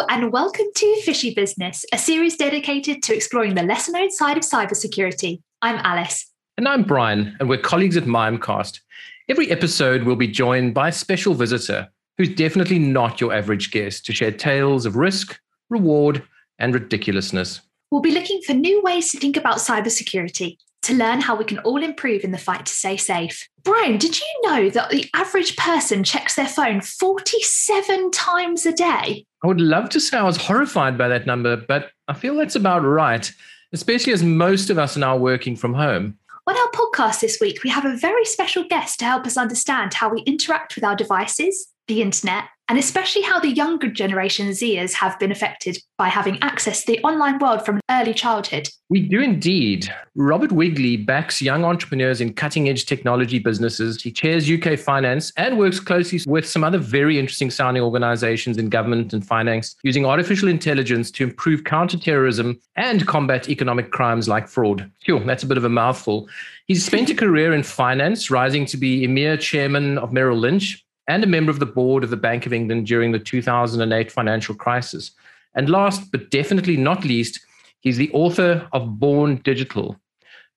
Hello, and welcome to Fishy Business, a series dedicated to exploring the lesser known side of cybersecurity. I'm Alice. And I'm Brian, and we're colleagues at Mimecast. Every episode will be joined by a special visitor who's definitely not your average guest to share tales of risk, reward, and ridiculousness. We'll be looking for new ways to think about cybersecurity to learn how we can all improve in the fight to stay safe. Brian, did you know that the average person checks their phone 47 times a day? I would love to say I was horrified by that number, but I feel that's about right, especially as most of us are now working from home. On our podcast this week, we have a very special guest to help us understand how we interact with our devices, the internet, and especially how the younger generation Zers have been affected by having access to the online world from early childhood. We do indeed. Robert Wigley backs young entrepreneurs in cutting edge technology businesses. He chairs UK finance and works closely with some other very interesting sounding organizations in government and finance using artificial intelligence to improve counterterrorism and combat economic crimes like fraud. Phew, that's a bit of a mouthful. He's spent a career in finance, rising to be EMEA chairman of Merrill Lynch and a member of the board of the Bank of England during the 2008 financial crisis. And last but definitely not least, he's the author of Born Digital,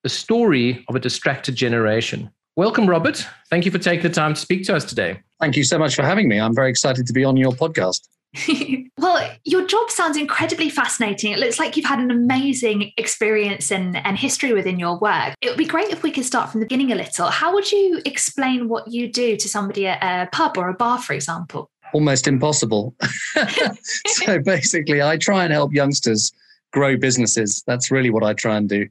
the story of a distracted generation. Welcome, Robert. Thank you for taking the time to speak to us today. Thank you so much for having me. I'm very excited to be on your podcast. well, your job sounds incredibly fascinating. It looks like you've had an amazing experience and, and history within your work. It would be great if we could start from the beginning a little. How would you explain what you do to somebody at a pub or a bar, for example? Almost impossible. so basically, I try and help youngsters grow businesses. That's really what I try and do.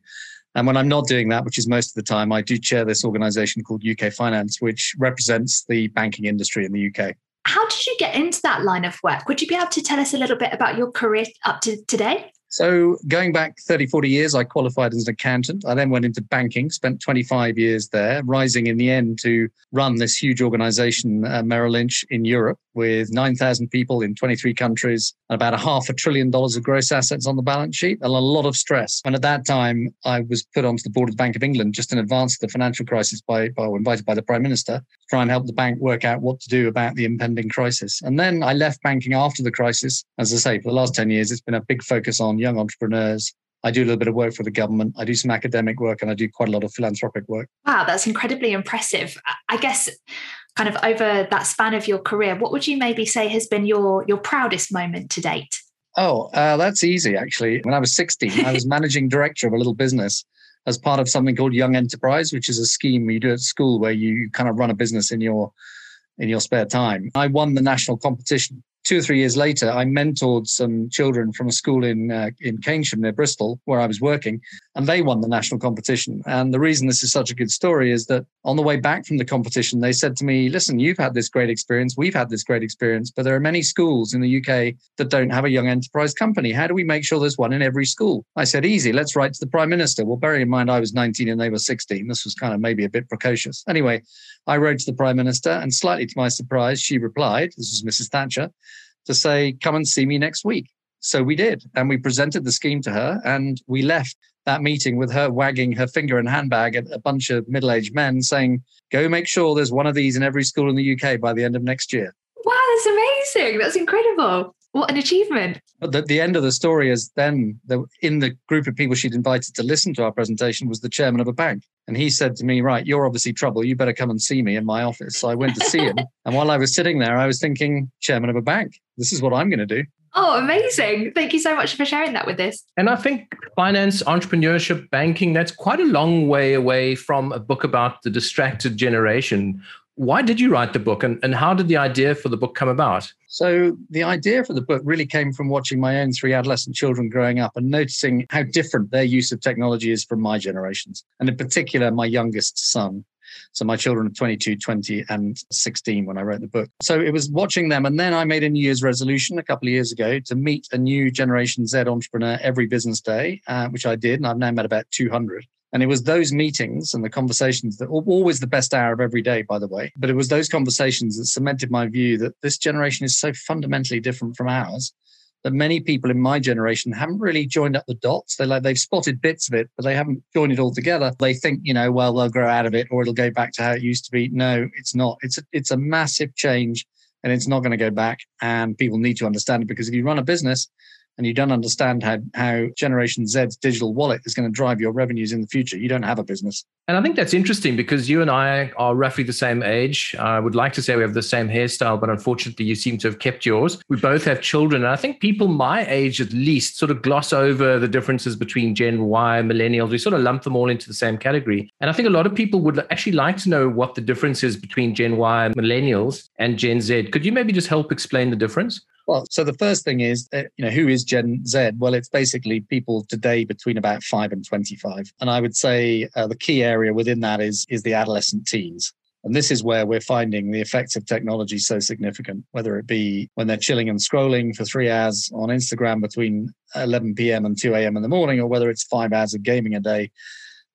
And when I'm not doing that, which is most of the time, I do chair this organization called UK Finance, which represents the banking industry in the UK. How did you get into that line of work? Would you be able to tell us a little bit about your career up to today? So, going back 30, 40 years, I qualified as an accountant. I then went into banking, spent 25 years there, rising in the end to run this huge organization, uh, Merrill Lynch, in Europe with 9,000 people in 23 countries and about a half a trillion dollars of gross assets on the balance sheet and a lot of stress. And at that time, I was put onto the board of the Bank of England just in advance of the financial crisis by, by invited by the Prime Minister try and help the bank work out what to do about the impending crisis. And then I left banking after the crisis. As I say, for the last 10 years, it's been a big focus on young entrepreneurs. I do a little bit of work for the government. I do some academic work and I do quite a lot of philanthropic work. Wow, that's incredibly impressive. I guess kind of over that span of your career, what would you maybe say has been your your proudest moment to date? Oh, uh, that's easy actually. When I was 16, I was managing director of a little business as part of something called Young Enterprise, which is a scheme you do at school where you kind of run a business in your in your spare time. I won the national competition two or three years later, I mentored some children from a school in uh, in Keynsham near Bristol, where I was working, and they won the national competition. And the reason this is such a good story is that on the way back from the competition, they said to me, "Listen, you've had this great experience. We've had this great experience, but there are many schools in the UK that don't have a young enterprise company. How do we make sure there's one in every school?" I said, "Easy. Let's write to the prime minister." Well, bearing in mind I was 19 and they were 16, this was kind of maybe a bit precocious. Anyway, I wrote to the prime minister, and slightly to my surprise, she replied. This was Mrs. Thatcher to say, come and see me next week. So we did. And we presented the scheme to her and we left that meeting with her wagging her finger and handbag at a bunch of middle aged men saying, go make sure there's one of these in every school in the UK by the end of next year. Wow, that's amazing. That's incredible. What an achievement. But the, the end of the story is then the, in the group of people she'd invited to listen to our presentation was the chairman of a bank. And he said to me, Right, you're obviously trouble. You better come and see me in my office. So I went to see him. and while I was sitting there, I was thinking, Chairman of a bank, this is what I'm going to do. Oh, amazing. Thank you so much for sharing that with us. And I think finance, entrepreneurship, banking, that's quite a long way away from a book about the distracted generation why did you write the book and, and how did the idea for the book come about? So, the idea for the book really came from watching my own three adolescent children growing up and noticing how different their use of technology is from my generations, and in particular, my youngest son. So, my children are 22, 20, and 16 when I wrote the book. So, it was watching them. And then I made a New Year's resolution a couple of years ago to meet a new Generation Z entrepreneur every business day, uh, which I did. And I've now met about 200. And it was those meetings and the conversations that were always the best hour of every day, by the way. But it was those conversations that cemented my view that this generation is so fundamentally different from ours that many people in my generation haven't really joined up the dots. They like they've spotted bits of it, but they haven't joined it all together. They think, you know, well, they'll grow out of it or it'll go back to how it used to be. No, it's not. It's a, it's a massive change and it's not going to go back. And people need to understand it because if you run a business and you don't understand how, how Generation Z's digital wallet is going to drive your revenues in the future, you don't have a business. And I think that's interesting because you and I are roughly the same age. I would like to say we have the same hairstyle, but unfortunately, you seem to have kept yours. We both have children. And I think people my age, at least, sort of gloss over the differences between Gen Y, millennials. We sort of lump them all into the same category. And I think a lot of people would actually like to know what the difference is between Gen Y, and millennials, and Gen Z. Could you maybe just help explain the difference? Well, so the first thing is, uh, you know, who is Gen Z? Well, it's basically people today between about five and 25. And I would say uh, the key area within that is, is the adolescent teens. And this is where we're finding the effects of technology so significant, whether it be when they're chilling and scrolling for three hours on Instagram between 11 p.m. and 2 a.m. in the morning, or whether it's five hours of gaming a day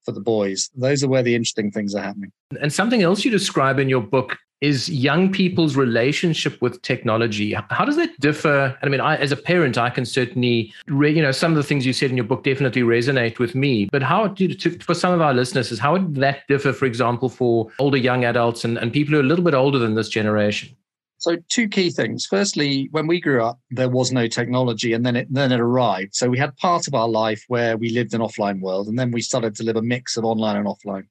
for the boys. Those are where the interesting things are happening. And something else you describe in your book is young people's relationship with technology. How does that differ? I mean, I, as a parent, I can certainly, re, you know, some of the things you said in your book definitely resonate with me. But how do to, for some of our listeners, is how would that differ, for example, for older young adults and, and people who are a little bit older than this generation? So two key things. Firstly, when we grew up, there was no technology, and then it then it arrived. So we had part of our life where we lived an offline world, and then we started to live a mix of online and offline.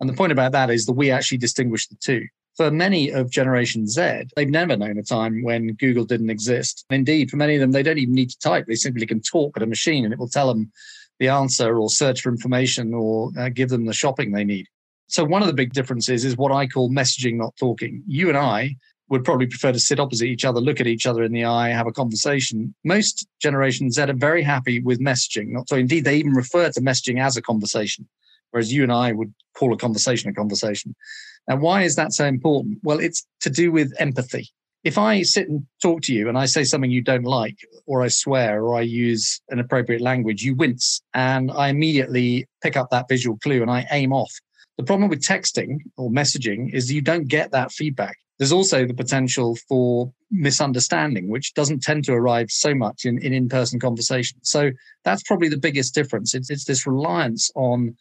And the point about that is that we actually distinguish the two for many of Generation Z, they've never known a time when Google didn't exist. Indeed, for many of them, they don't even need to type. They simply can talk at a machine and it will tell them the answer or search for information or uh, give them the shopping they need. So, one of the big differences is what I call messaging, not talking. You and I would probably prefer to sit opposite each other, look at each other in the eye, have a conversation. Most Generation Z are very happy with messaging. Not so, indeed, they even refer to messaging as a conversation, whereas you and I would call a conversation a conversation. And why is that so important? Well, it's to do with empathy. If I sit and talk to you and I say something you don't like, or I swear, or I use an appropriate language, you wince. And I immediately pick up that visual clue and I aim off. The problem with texting or messaging is you don't get that feedback. There's also the potential for misunderstanding, which doesn't tend to arrive so much in, in in-person conversation. So that's probably the biggest difference. It's, it's this reliance on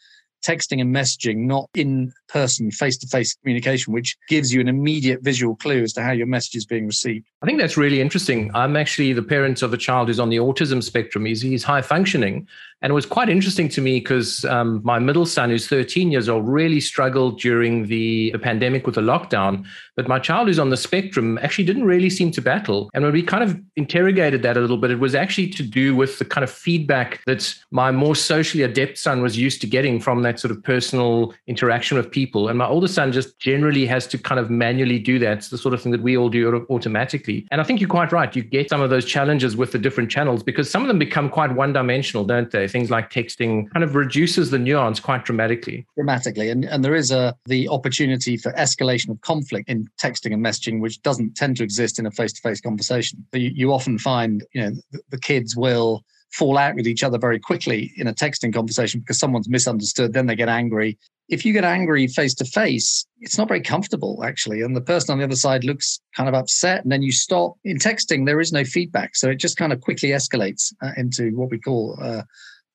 texting and messaging, not in person, face to face communication, which gives you an immediate visual clue as to how your message is being received. I think that's really interesting. I'm actually the parent of a child who's on the autism spectrum. He's, he's high functioning. And it was quite interesting to me because um, my middle son, who's 13 years old, really struggled during the, the pandemic with the lockdown. But my child, who's on the spectrum, actually didn't really seem to battle. And when we kind of interrogated that a little bit, it was actually to do with the kind of feedback that my more socially adept son was used to getting from that sort of personal interaction with people. And my older son just generally has to kind of manually do that. It's the sort of thing that we all do automatically. And I think you're quite right. You get some of those challenges with the different channels because some of them become quite one dimensional, don't they? Things like texting kind of reduces the nuance quite dramatically. Dramatically. And, and there is a the opportunity for escalation of conflict in texting and messaging, which doesn't tend to exist in a face-to-face conversation. So you, you often find, you know, the, the kids will fall out with each other very quickly in a texting conversation because someone's misunderstood, then they get angry. If you get angry face to face, it's not very comfortable actually. And the person on the other side looks kind of upset and then you stop. In texting, there is no feedback. So it just kind of quickly escalates uh, into what we call uh,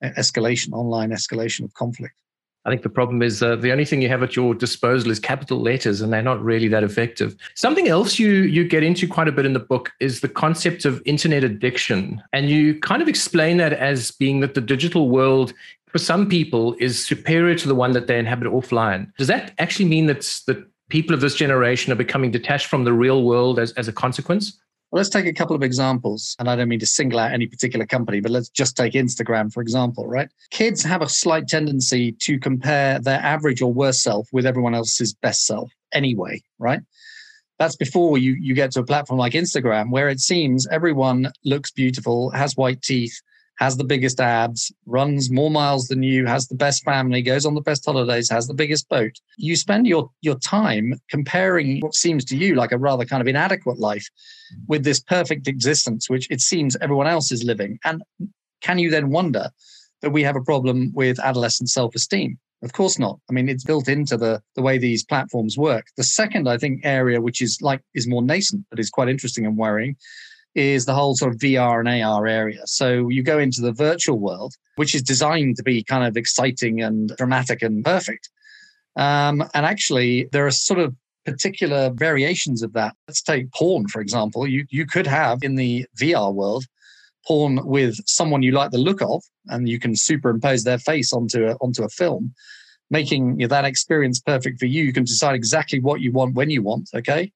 escalation, online escalation of conflict. I think the problem is uh, the only thing you have at your disposal is capital letters, and they're not really that effective. Something else you you get into quite a bit in the book is the concept of internet addiction, and you kind of explain that as being that the digital world for some people is superior to the one that they inhabit offline. Does that actually mean that that people of this generation are becoming detached from the real world as, as a consequence? Well, let's take a couple of examples. And I don't mean to single out any particular company, but let's just take Instagram, for example, right? Kids have a slight tendency to compare their average or worst self with everyone else's best self anyway, right? That's before you, you get to a platform like Instagram, where it seems everyone looks beautiful, has white teeth, has the biggest abs, runs more miles than you, has the best family, goes on the best holidays, has the biggest boat. You spend your, your time comparing what seems to you like a rather kind of inadequate life with this perfect existence, which it seems everyone else is living. And can you then wonder that we have a problem with adolescent self esteem? Of course not. I mean, it's built into the, the way these platforms work. The second, I think, area which is like is more nascent, but is quite interesting and worrying, is the whole sort of VR and AR area. So you go into the virtual world, which is designed to be kind of exciting and dramatic and perfect. Um, and actually, there are sort of particular variations of that. Let's take porn, for example. You, you could have in the VR world porn with someone you like the look of, and you can superimpose their face onto a, onto a film, making that experience perfect for you. You can decide exactly what you want when you want. Okay.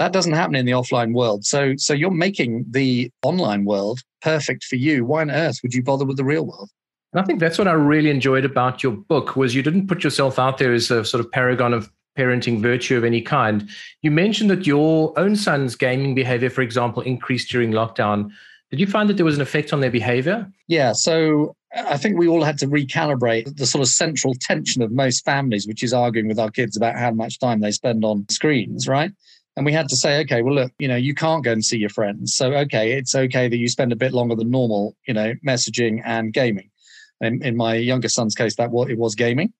That doesn't happen in the offline world. So, so you're making the online world perfect for you. Why on earth would you bother with the real world? And I think that's what I really enjoyed about your book was you didn't put yourself out there as a sort of paragon of parenting virtue of any kind. You mentioned that your own son's gaming behavior, for example, increased during lockdown. Did you find that there was an effect on their behavior? Yeah. So uh, I think we all had to recalibrate the sort of central tension of most families, which is arguing with our kids about how much time they spend on screens, right? And we had to say, okay, well, look, you know, you can't go and see your friends. So, okay, it's okay that you spend a bit longer than normal, you know, messaging and gaming. And in my younger son's case, that what it was gaming.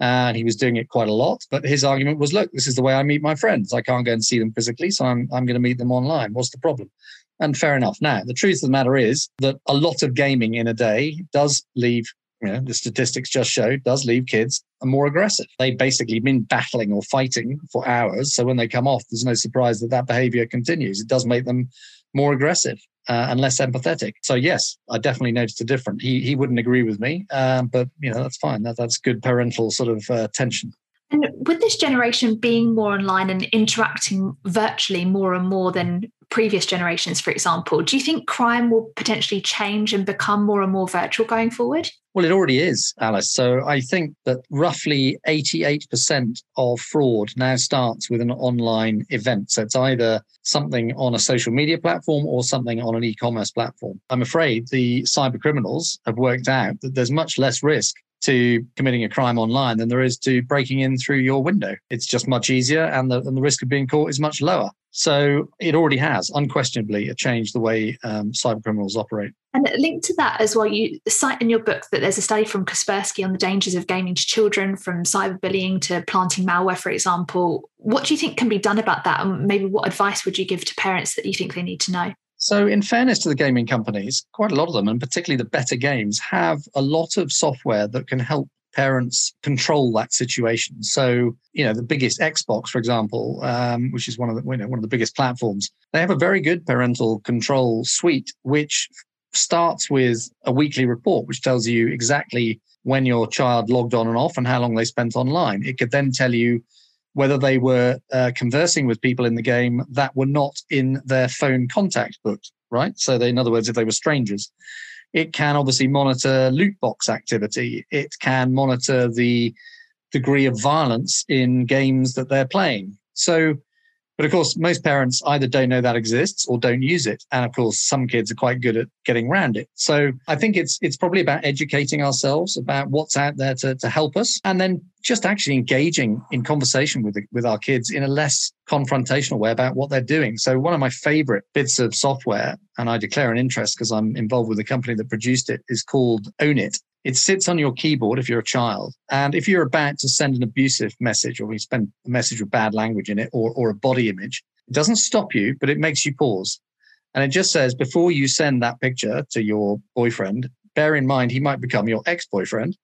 And he was doing it quite a lot. But his argument was, look, this is the way I meet my friends. I can't go and see them physically, so I'm, I'm going to meet them online. What's the problem? And fair enough. Now, the truth of the matter is that a lot of gaming in a day does leave you know, the statistics just show does leave kids more aggressive. They've basically been battling or fighting for hours. So when they come off, there's no surprise that that behavior continues. It does make them more aggressive uh, and less empathetic. So yes, I definitely noticed a difference. He he wouldn't agree with me, um, but you know that's fine. That that's good parental sort of uh, tension. And with this generation being more online and interacting virtually more and more than previous generations, for example, do you think crime will potentially change and become more and more virtual going forward? Well, it already is, Alice. So I think that roughly 88% of fraud now starts with an online event. So it's either something on a social media platform or something on an e commerce platform. I'm afraid the cyber criminals have worked out that there's much less risk to committing a crime online than there is to breaking in through your window. It's just much easier and the, and the risk of being caught is much lower. So it already has unquestionably changed the way um, cyber criminals operate. And linked to that as well, you cite in your book that there's a study from Kaspersky on the dangers of gaming to children, from cyberbullying to planting malware, for example. What do you think can be done about that? And maybe what advice would you give to parents that you think they need to know? So, in fairness to the gaming companies, quite a lot of them, and particularly the better games, have a lot of software that can help parents control that situation. So, you know, the biggest Xbox, for example, um, which is one of the you know, one of the biggest platforms, they have a very good parental control suite, which starts with a weekly report, which tells you exactly when your child logged on and off and how long they spent online. It could then tell you whether they were uh, conversing with people in the game that were not in their phone contact book, right? So, they, in other words, if they were strangers. It can obviously monitor loot box activity. It can monitor the degree of violence in games that they're playing. So, but of course, most parents either don't know that exists or don't use it. And of course, some kids are quite good at getting around it. So I think it's it's probably about educating ourselves about what's out there to, to help us and then just actually engaging in conversation with the, with our kids in a less confrontational way about what they're doing. So one of my favorite bits of software, and I declare an interest because I'm involved with the company that produced it, is called Own It. It sits on your keyboard if you're a child. And if you're about to send an abusive message or you spend a message with bad language in it or, or a body image, it doesn't stop you, but it makes you pause. And it just says, before you send that picture to your boyfriend, bear in mind he might become your ex boyfriend.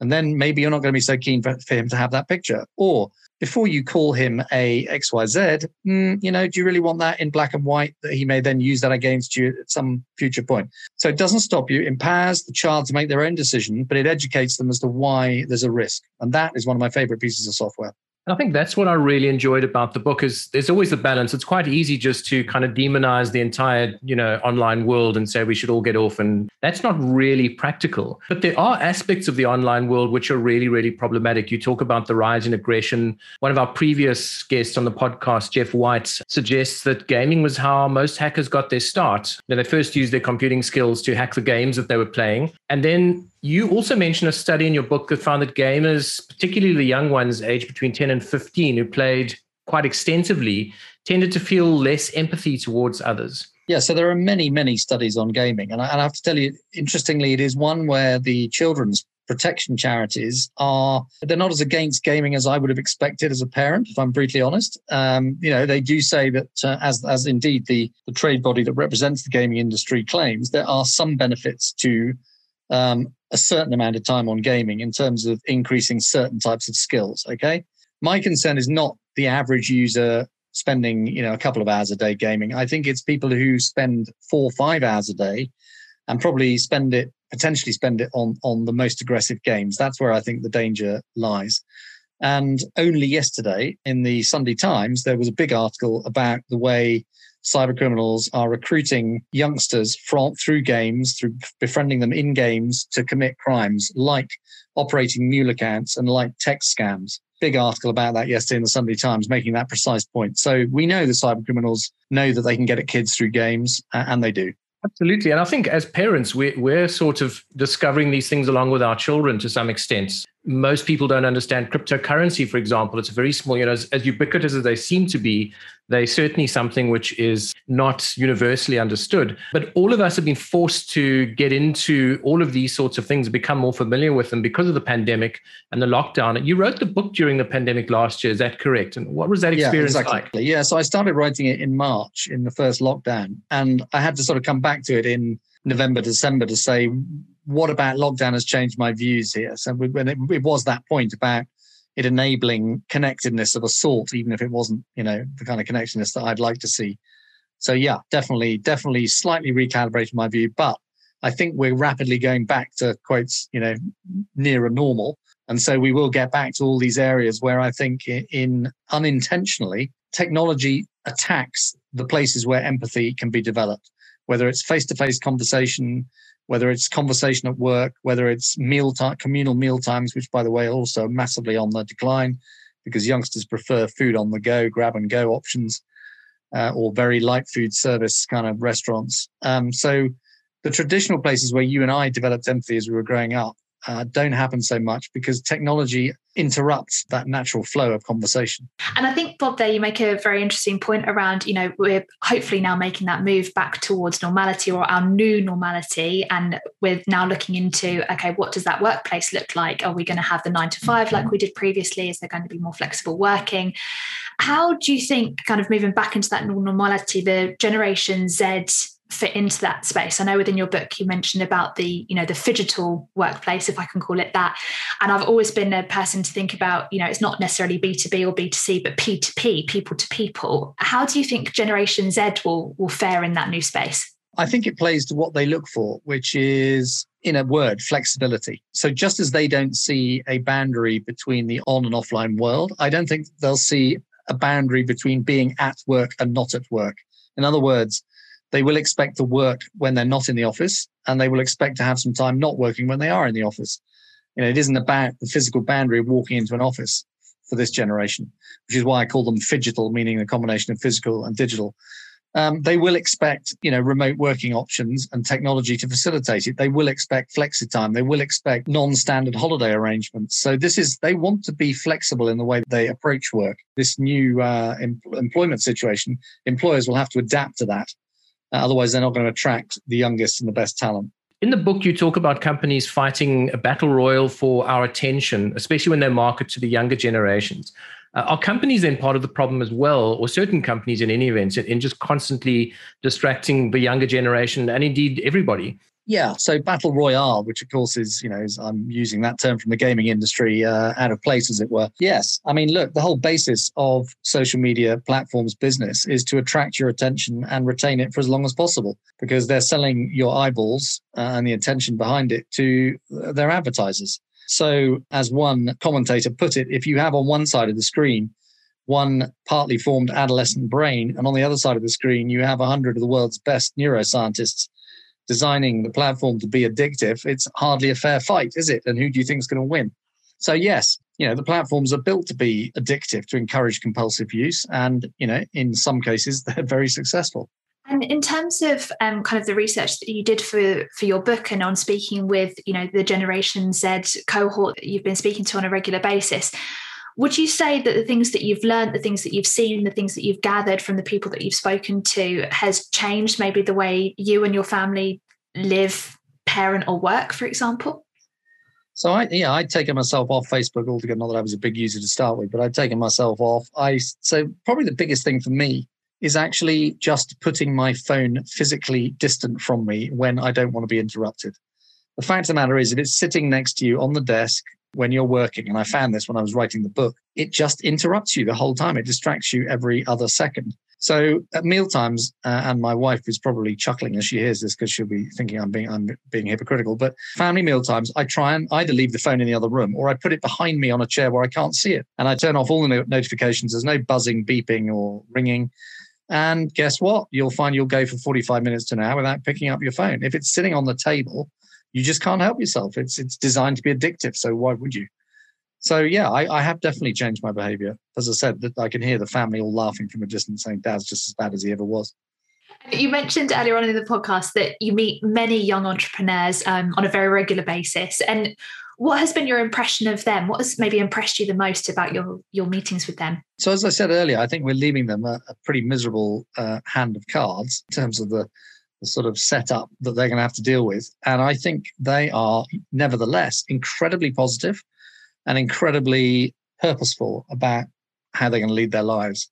And then maybe you're not going to be so keen for, for him to have that picture. Or before you call him a XYZ, mm, you know, do you really want that in black and white that he may then use that against you at some future point? So it doesn't stop you, it empowers the child to make their own decision, but it educates them as to why there's a risk. And that is one of my favorite pieces of software. I think that's what I really enjoyed about the book is there's always the balance. It's quite easy just to kind of demonize the entire, you know, online world and say we should all get off and that's not really practical. But there are aspects of the online world which are really really problematic. You talk about the rise in aggression. One of our previous guests on the podcast, Jeff White, suggests that gaming was how most hackers got their start. Now, they first used their computing skills to hack the games that they were playing and then you also mentioned a study in your book that found that gamers, particularly the young ones aged between 10 and 15, who played quite extensively, tended to feel less empathy towards others. Yeah, so there are many, many studies on gaming. And I, and I have to tell you, interestingly, it is one where the children's protection charities are they're not as against gaming as I would have expected as a parent, if I'm brutally honest. Um, you know, they do say that uh, as as indeed the the trade body that represents the gaming industry claims, there are some benefits to um, a certain amount of time on gaming in terms of increasing certain types of skills. Okay. my concern is not the average user spending, you know, a couple of hours a day gaming. I think it's people who spend four, five hours a day and probably spend it potentially spend it on on the most aggressive games. That's where I think the danger lies. And only yesterday in the Sunday Times, there was a big article about the way cyber criminals are recruiting youngsters from through games, through befriending them in games to commit crimes like operating mule accounts and like text scams. Big article about that yesterday in the Sunday Times, making that precise point. So we know the cyber criminals know that they can get at kids through games, and they do. Absolutely. And I think as parents, we're, we're sort of discovering these things along with our children to some extent most people don't understand cryptocurrency, for example. It's a very small, you know, as, as, ubiquitous as they seem to be, they certainly something which is not universally understood. But all of us have been forced to get into all of these sorts of things, become more familiar with them because of the pandemic and the lockdown. You wrote the book during the pandemic last year, is that correct? And what was that experience yeah, exactly. like? Yeah, so I started writing it in March in the first lockdown, and I had to sort of come back to it in November, December to say what about lockdown has changed my views here? So when it, it, was that point about it enabling connectedness of a sort, even if it wasn't, you know, the kind of connectedness that I'd like to see. So yeah, definitely, definitely slightly recalibrated my view, but I think we're rapidly going back to quotes, you know, nearer normal. And so we will get back to all these areas where I think in, in unintentionally technology attacks the places where empathy can be developed, whether it's face-to-face conversation, whether it's conversation at work, whether it's meal time, communal meal times, which by the way, also massively on the decline because youngsters prefer food on the go, grab and go options, uh, or very light food service kind of restaurants. Um, so the traditional places where you and I developed empathy as we were growing up uh, don't happen so much because technology interrupts that natural flow of conversation. And I think, Bob, there you make a very interesting point around, you know, we're hopefully now making that move back towards normality or our new normality. And we're now looking into, okay, what does that workplace look like? Are we going to have the nine to five like we did previously? Is there going to be more flexible working? How do you think, kind of moving back into that normality, the Generation Z fit into that space. I know within your book you mentioned about the you know the phygital workplace if i can call it that. And i've always been a person to think about you know it's not necessarily b2b or b2c but p2p people to people. How do you think generation z will will fare in that new space? I think it plays to what they look for which is in a word flexibility. So just as they don't see a boundary between the on and offline world i don't think they'll see a boundary between being at work and not at work. In other words they will expect to work when they're not in the office, and they will expect to have some time not working when they are in the office. You know, it isn't about the physical boundary of walking into an office for this generation, which is why I call them phygital, meaning a combination of physical and digital. Um, they will expect, you know, remote working options and technology to facilitate it. They will expect flexi time. They will expect non-standard holiday arrangements. So this is they want to be flexible in the way they approach work. This new uh, em- employment situation, employers will have to adapt to that uh, otherwise, they're not going to attract the youngest and the best talent. In the book, you talk about companies fighting a battle royal for our attention, especially when they market to the younger generations. Uh, are companies then part of the problem as well, or certain companies in any event, in just constantly distracting the younger generation and indeed everybody? Yeah, so battle royale, which of course is, you know, is, I'm using that term from the gaming industry uh, out of place, as it were. Yes, I mean, look, the whole basis of social media platforms business is to attract your attention and retain it for as long as possible, because they're selling your eyeballs uh, and the attention behind it to their advertisers. So, as one commentator put it, if you have on one side of the screen one partly formed adolescent brain, and on the other side of the screen you have a hundred of the world's best neuroscientists designing the platform to be addictive, it's hardly a fair fight, is it? And who do you think is going to win? So yes, you know, the platforms are built to be addictive, to encourage compulsive use. And, you know, in some cases, they're very successful. And in terms of um, kind of the research that you did for for your book and on speaking with you know the Generation Z cohort that you've been speaking to on a regular basis, would you say that the things that you've learned, the things that you've seen, the things that you've gathered from the people that you've spoken to has changed maybe the way you and your family live, parent, or work, for example? So I yeah, I'd taken myself off Facebook altogether. Not that I was a big user to start with, but I'd taken myself off. I so probably the biggest thing for me is actually just putting my phone physically distant from me when I don't want to be interrupted. The fact of the matter is, if it's sitting next to you on the desk, when you're working, and I found this when I was writing the book, it just interrupts you the whole time. It distracts you every other second. So at mealtimes, uh, and my wife is probably chuckling as she hears this because she'll be thinking I'm being I'm being hypocritical. But family mealtimes, I try and either leave the phone in the other room or I put it behind me on a chair where I can't see it, and I turn off all the notifications. There's no buzzing, beeping, or ringing. And guess what? You'll find you'll go for 45 minutes to an hour without picking up your phone. If it's sitting on the table, you just can't help yourself. It's it's designed to be addictive. So why would you? So yeah, I, I have definitely changed my behavior. As I said, that I can hear the family all laughing from a distance, saying Dad's just as bad as he ever was. You mentioned earlier on in the podcast that you meet many young entrepreneurs um, on a very regular basis. And what has been your impression of them? What has maybe impressed you the most about your your meetings with them? So, as I said earlier, I think we're leaving them a, a pretty miserable uh, hand of cards in terms of the, the sort of setup that they're going to have to deal with. And I think they are, nevertheless, incredibly positive and incredibly purposeful about how they're going to lead their lives.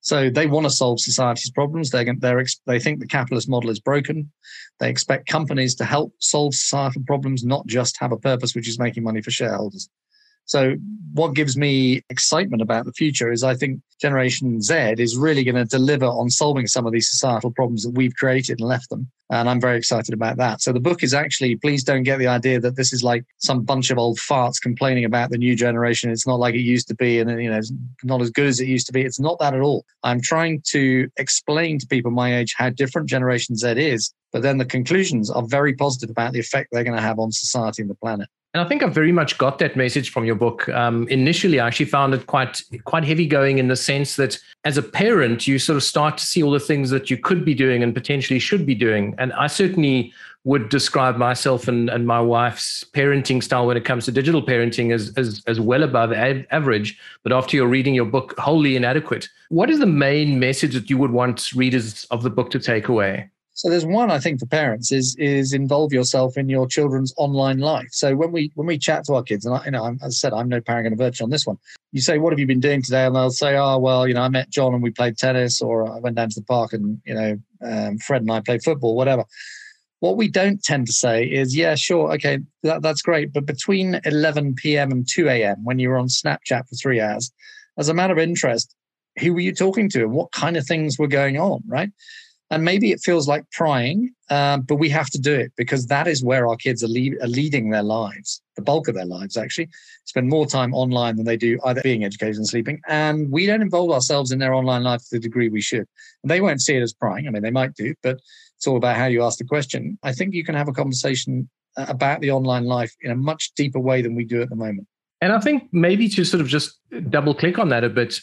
So they want to solve society's problems. They're, they're, they think the capitalist model is broken. They expect companies to help solve societal problems, not just have a purpose, which is making money for shareholders. So, what gives me excitement about the future is I think Generation Z is really going to deliver on solving some of these societal problems that we've created and left them. And I'm very excited about that. So, the book is actually, please don't get the idea that this is like some bunch of old farts complaining about the new generation. It's not like it used to be and, you know, it's not as good as it used to be. It's not that at all. I'm trying to explain to people my age how different Generation Z is. But then the conclusions are very positive about the effect they're going to have on society and the planet. And I think I very much got that message from your book. Um, initially, I actually found it quite quite heavy going in the sense that as a parent, you sort of start to see all the things that you could be doing and potentially should be doing. And I certainly would describe myself and, and my wife's parenting style when it comes to digital parenting as, as, as well above average. But after you're reading your book, wholly inadequate. What is the main message that you would want readers of the book to take away? So there's one I think for parents is is involve yourself in your children's online life. So when we when we chat to our kids, and I, you know, as I said, I'm no parent virtue on this one. You say, "What have you been doing today?" And they'll say, "Oh, well, you know, I met John and we played tennis, or I went down to the park and you know, um, Fred and I played football, whatever." What we don't tend to say is, "Yeah, sure, okay, that, that's great," but between 11 p.m. and 2 a.m., when you were on Snapchat for three hours, as a matter of interest, who were you talking to and what kind of things were going on, right? And maybe it feels like prying, um, but we have to do it because that is where our kids are, are, leading their lives, the bulk of their lives, actually. Spend more time online than they do either being educated and sleeping. And we don't involve ourselves in their online life to the degree we should. And they won't see it as prying. I mean, they might do, but it's all about how you ask the question. I think you can have a conversation uh, about the online life in a much deeper way than we do at the moment. And I think maybe to sort of just double click on that a bit,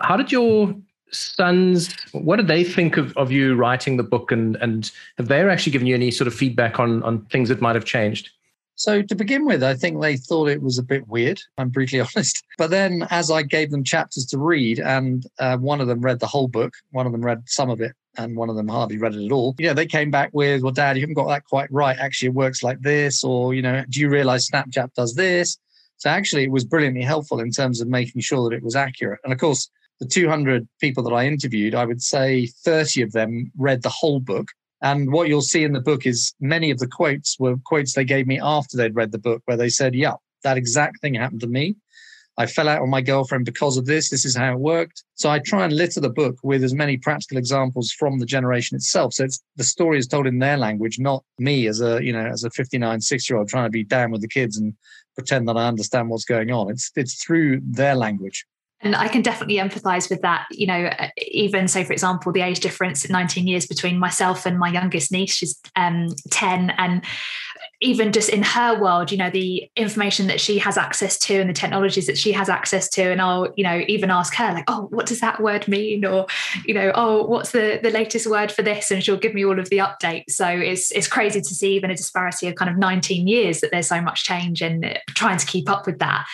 how did your sons what did they think of, of you writing the book and and have they actually given you any sort of feedback on on things that might have changed so to begin with i think they thought it was a bit weird i'm brutally honest but then as i gave them chapters to read and uh, one of them read the whole book one of them read some of it and one of them hardly read it at all. You know, they came back with, well, dad, you haven't got that quite right. Actually, it works like this. Or, you know, do you realize Snapchat does this? So actually, it was brilliantly helpful in terms of making sure that it was accurate. And of course, the 200 people that I interviewed, I would say 30 of them read the whole book. And what you'll see in the book is many of the quotes were quotes they gave me after they'd read the book, where they said, Yeah, that exact thing happened to me. I fell out with my girlfriend because of this. This is how it worked. So I try and litter the book with as many practical examples from the generation itself. So it's the story is told in their language, not me as a, you know, as a 59, six year old trying to be down with the kids and pretend that I understand what's going on. It's it's through their language. And I can definitely empathize with that. You know, uh, even so, for example, the age difference 19 years between myself and my youngest niece, she's um, 10. And even just in her world, you know, the information that she has access to and the technologies that she has access to. And I'll, you know, even ask her, like, oh, what does that word mean? Or, you know, oh, what's the, the latest word for this? And she'll give me all of the updates. So it's it's crazy to see even a disparity of kind of 19 years that there's so much change and trying to keep up with that.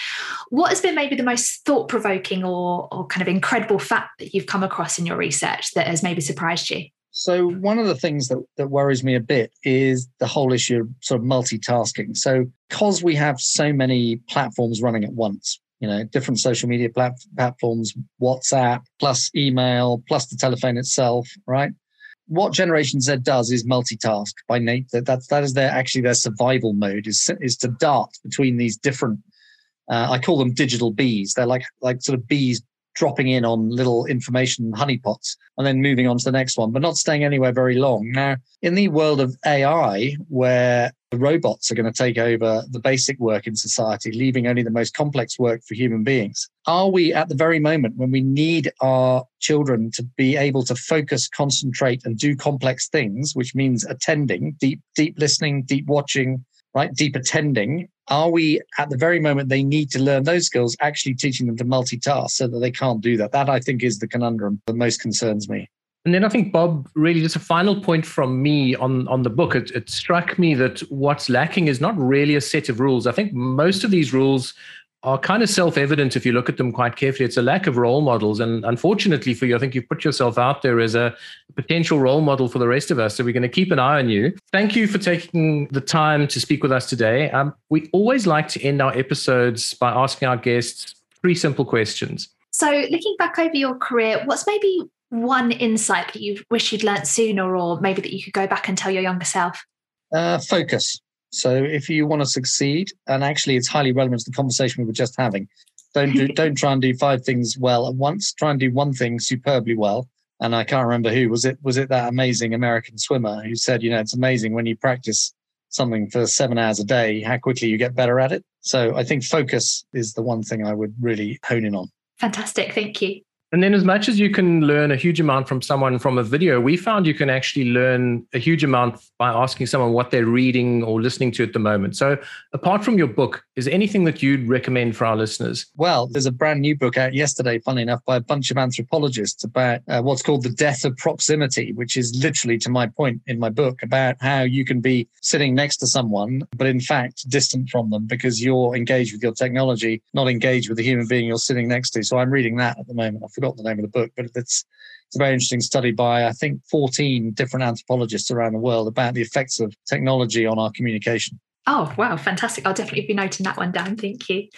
What has been maybe the most thought provoking or, or kind of incredible fact that you've come across in your research that has maybe surprised you? So one of the things that, that worries me a bit is the whole issue of sort of multitasking. So because we have so many platforms running at once, you know, different social media plat- platforms, WhatsApp, plus email, plus the telephone itself, right? What Generation Z does is multitask by nature. That's that is their actually their survival mode is is to dart between these different Uh, I call them digital bees. They're like like sort of bees dropping in on little information honeypots and then moving on to the next one, but not staying anywhere very long. Now, in the world of AI, where the robots are going to take over the basic work in society, leaving only the most complex work for human beings, are we at the very moment when we need our children to be able to focus, concentrate, and do complex things, which means attending, deep, deep listening, deep watching, right? Deep attending. Are we at the very moment they need to learn those skills, actually teaching them to multitask so that they can't do that? That I think is the conundrum that most concerns me. And then I think, Bob, really just a final point from me on, on the book. It, it struck me that what's lacking is not really a set of rules. I think most of these rules are kind of self-evident if you look at them quite carefully. It's a lack of role models, and unfortunately for you, I think you've put yourself out there as a potential role model for the rest of us. So we're going to keep an eye on you. Thank you for taking the time to speak with us today. Um, we always like to end our episodes by asking our guests three simple questions. So, looking back over your career, what's maybe one insight that you wish you'd learnt sooner, or maybe that you could go back and tell your younger self? Uh, focus. So if you want to succeed, and actually it's highly relevant to the conversation we were just having, don't do don't try and do five things well at once. Try and do one thing superbly well. And I can't remember who was it. Was it that amazing American swimmer who said, you know, it's amazing when you practice something for seven hours a day, how quickly you get better at it. So I think focus is the one thing I would really hone in on. Fantastic. Thank you. And then, as much as you can learn a huge amount from someone from a video, we found you can actually learn a huge amount by asking someone what they're reading or listening to at the moment. So, apart from your book, is there anything that you'd recommend for our listeners? Well, there's a brand new book out yesterday, funny enough, by a bunch of anthropologists about uh, what's called the death of proximity, which is literally to my point in my book about how you can be sitting next to someone, but in fact distant from them because you're engaged with your technology, not engaged with the human being you're sitting next to. So, I'm reading that at the moment forgot the name of the book, but it's it's a very interesting study by I think 14 different anthropologists around the world about the effects of technology on our communication. Oh, wow, fantastic. I'll definitely be noting that one down. Thank you.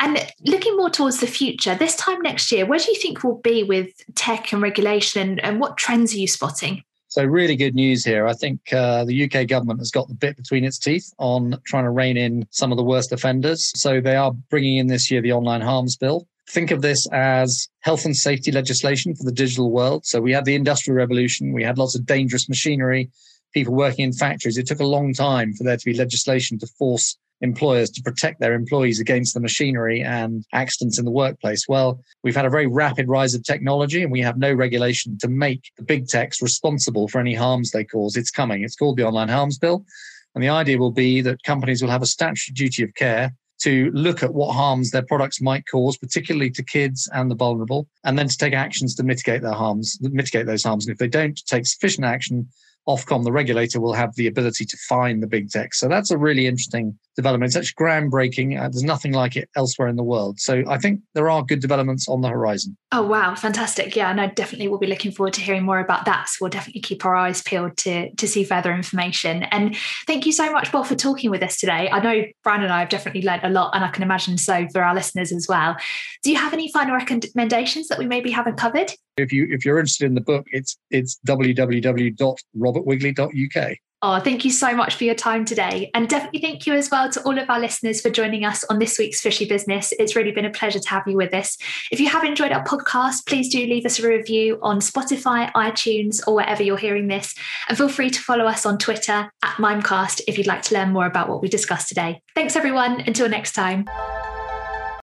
And looking more towards the future, this time next year, where do you think we'll be with tech and regulation and, and what trends are you spotting? So, really good news here. I think uh, the UK government has got the bit between its teeth on trying to rein in some of the worst offenders. So, they are bringing in this year the online harms bill. Think of this as health and safety legislation for the digital world. So we had the industrial revolution, we had lots of dangerous machinery, people working in factories. It took a long time for there to be legislation to force employers to protect their employees against the machinery and accidents in the workplace. Well, we've had a very rapid rise of technology and we have no regulation to make the big techs responsible for any harms they cause. It's coming. It's called the Online Harms Bill. And the idea will be that companies will have a statutory duty of care to look at what harms their products might cause, particularly to kids and the vulnerable, and then to take actions to mitigate their harms, mitigate those harms. And if they don't take sufficient action, Ofcom, the regulator, will have the ability to fine the big tech. So that's a really interesting development. It's actually groundbreaking. Uh, there's nothing like it elsewhere in the world. So I think there are good developments on the horizon. Oh, wow. Fantastic. Yeah, and I definitely will be looking forward to hearing more about that. So we'll definitely keep our eyes peeled to, to see further information. And thank you so much, Bob, for talking with us today. I know Brian and I have definitely learned a lot, and I can imagine so for our listeners as well. Do you have any final recommendations that we maybe haven't covered? If you if you're interested in the book, it's it's www.robertwigley.uk. Oh, thank you so much for your time today. And definitely thank you as well to all of our listeners for joining us on this week's Fishy Business. It's really been a pleasure to have you with us. If you have enjoyed our podcast, please do leave us a review on Spotify, iTunes, or wherever you're hearing this. And feel free to follow us on Twitter at Mimecast if you'd like to learn more about what we discussed today. Thanks, everyone. Until next time.